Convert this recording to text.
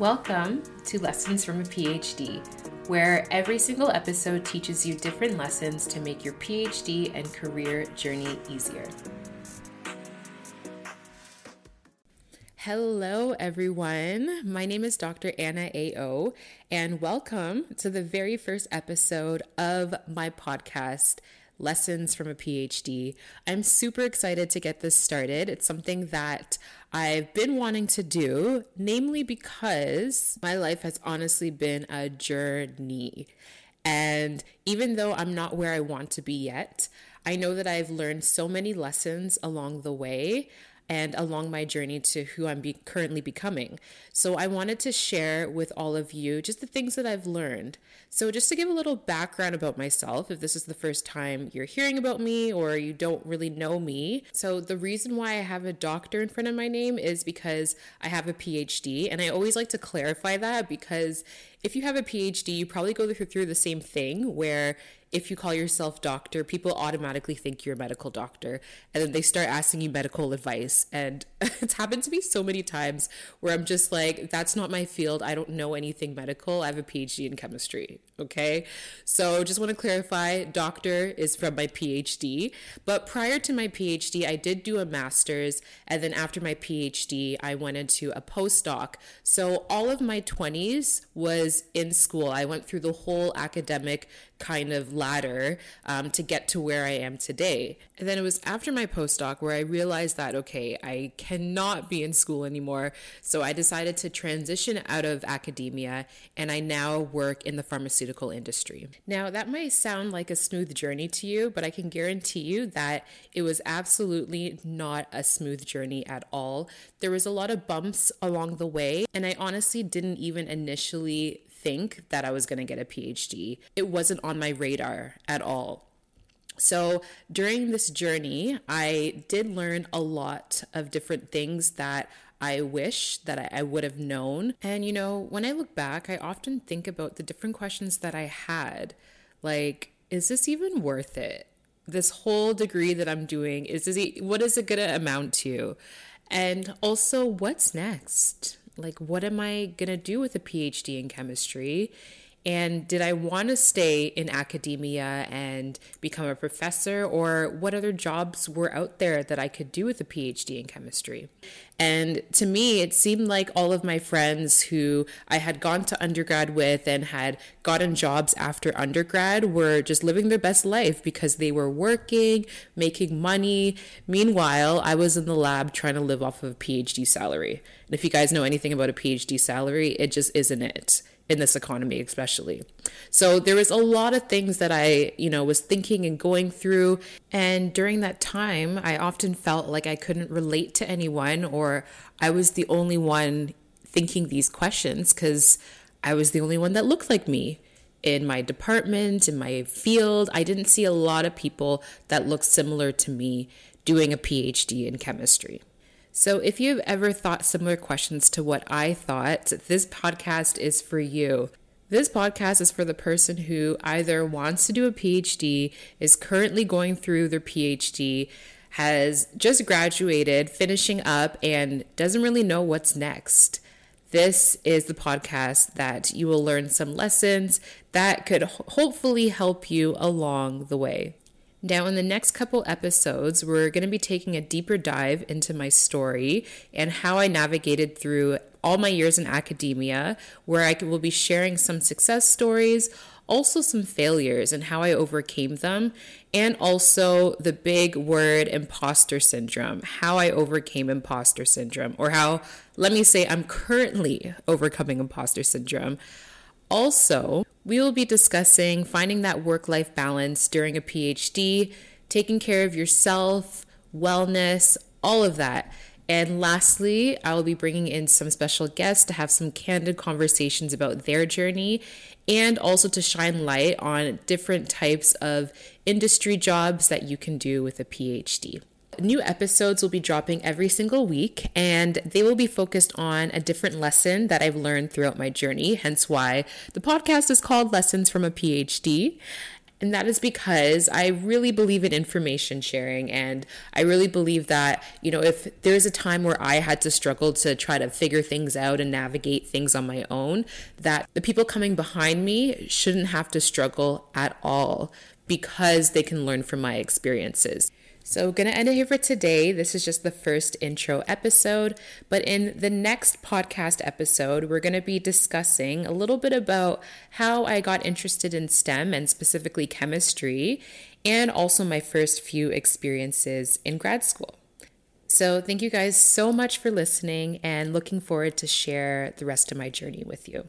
Welcome to Lessons from a PhD, where every single episode teaches you different lessons to make your PhD and career journey easier. Hello, everyone. My name is Dr. Anna A.O., and welcome to the very first episode of my podcast, Lessons from a PhD. I'm super excited to get this started. It's something that I've been wanting to do, namely because my life has honestly been a journey. And even though I'm not where I want to be yet, I know that I've learned so many lessons along the way and along my journey to who I'm be- currently becoming. So I wanted to share with all of you just the things that I've learned. So just to give a little background about myself, if this is the first time you're hearing about me or you don't really know me. So the reason why I have a doctor in front of my name is because I have a PhD and I always like to clarify that because if you have a PhD, you probably go through the same thing where if you call yourself doctor, people automatically think you're a medical doctor and then they start asking you medical advice. And it's happened to me so many times where I'm just like, that's not my field. I don't know anything medical. I have a PhD in chemistry. Okay. So just want to clarify doctor is from my PhD. But prior to my PhD, I did do a master's. And then after my PhD, I went into a postdoc. So all of my 20s was in school. I went through the whole academic kind of ladder um, to get to where I am today. And then it was after my postdoc where I realized that, okay, I cannot be in school anymore. So I decided to transition out of academia and I now work in the pharmaceutical industry. Now, that might sound like a smooth journey to you, but I can guarantee you that it was absolutely not a smooth journey at all. There was a lot of bumps along the way, and I honestly didn't even initially think that I was going to get a PhD. It wasn't on my radar at all. So during this journey, I did learn a lot of different things that I wish that I, I, would have known. And, you know, when I look back, I often think about the different questions that I had. Like, is this even worth it? This whole degree that I'm doing, is this, what is it going to amount to? And also, what's next? Like what am I going to do with a PhD in chemistry? And did I want to stay in academia and become a professor, or what other jobs were out there that I could do with a PhD in chemistry? And to me, it seemed like all of my friends who I had gone to undergrad with and had gotten jobs after undergrad were just living their best life because they were working, making money. Meanwhile, I was in the lab trying to live off of a PhD salary. And if you guys know anything about a PhD salary, it just isn't it in this economy especially. So there was a lot of things that I, you know, was thinking and going through and during that time I often felt like I couldn't relate to anyone or I was the only one thinking these questions cuz I was the only one that looked like me in my department, in my field. I didn't see a lot of people that looked similar to me doing a PhD in chemistry. So, if you've ever thought similar questions to what I thought, this podcast is for you. This podcast is for the person who either wants to do a PhD, is currently going through their PhD, has just graduated, finishing up, and doesn't really know what's next. This is the podcast that you will learn some lessons that could hopefully help you along the way. Now, in the next couple episodes, we're going to be taking a deeper dive into my story and how I navigated through all my years in academia, where I will be sharing some success stories, also some failures and how I overcame them, and also the big word imposter syndrome, how I overcame imposter syndrome, or how, let me say, I'm currently overcoming imposter syndrome. Also, we will be discussing finding that work life balance during a PhD, taking care of yourself, wellness, all of that. And lastly, I will be bringing in some special guests to have some candid conversations about their journey and also to shine light on different types of industry jobs that you can do with a PhD. New episodes will be dropping every single week, and they will be focused on a different lesson that I've learned throughout my journey, hence why the podcast is called Lessons from a PhD. And that is because I really believe in information sharing. And I really believe that, you know, if there's a time where I had to struggle to try to figure things out and navigate things on my own, that the people coming behind me shouldn't have to struggle at all because they can learn from my experiences. So, we're gonna end it here for today. This is just the first intro episode, but in the next podcast episode, we're gonna be discussing a little bit about how I got interested in STEM and specifically chemistry, and also my first few experiences in grad school. So, thank you guys so much for listening and looking forward to share the rest of my journey with you.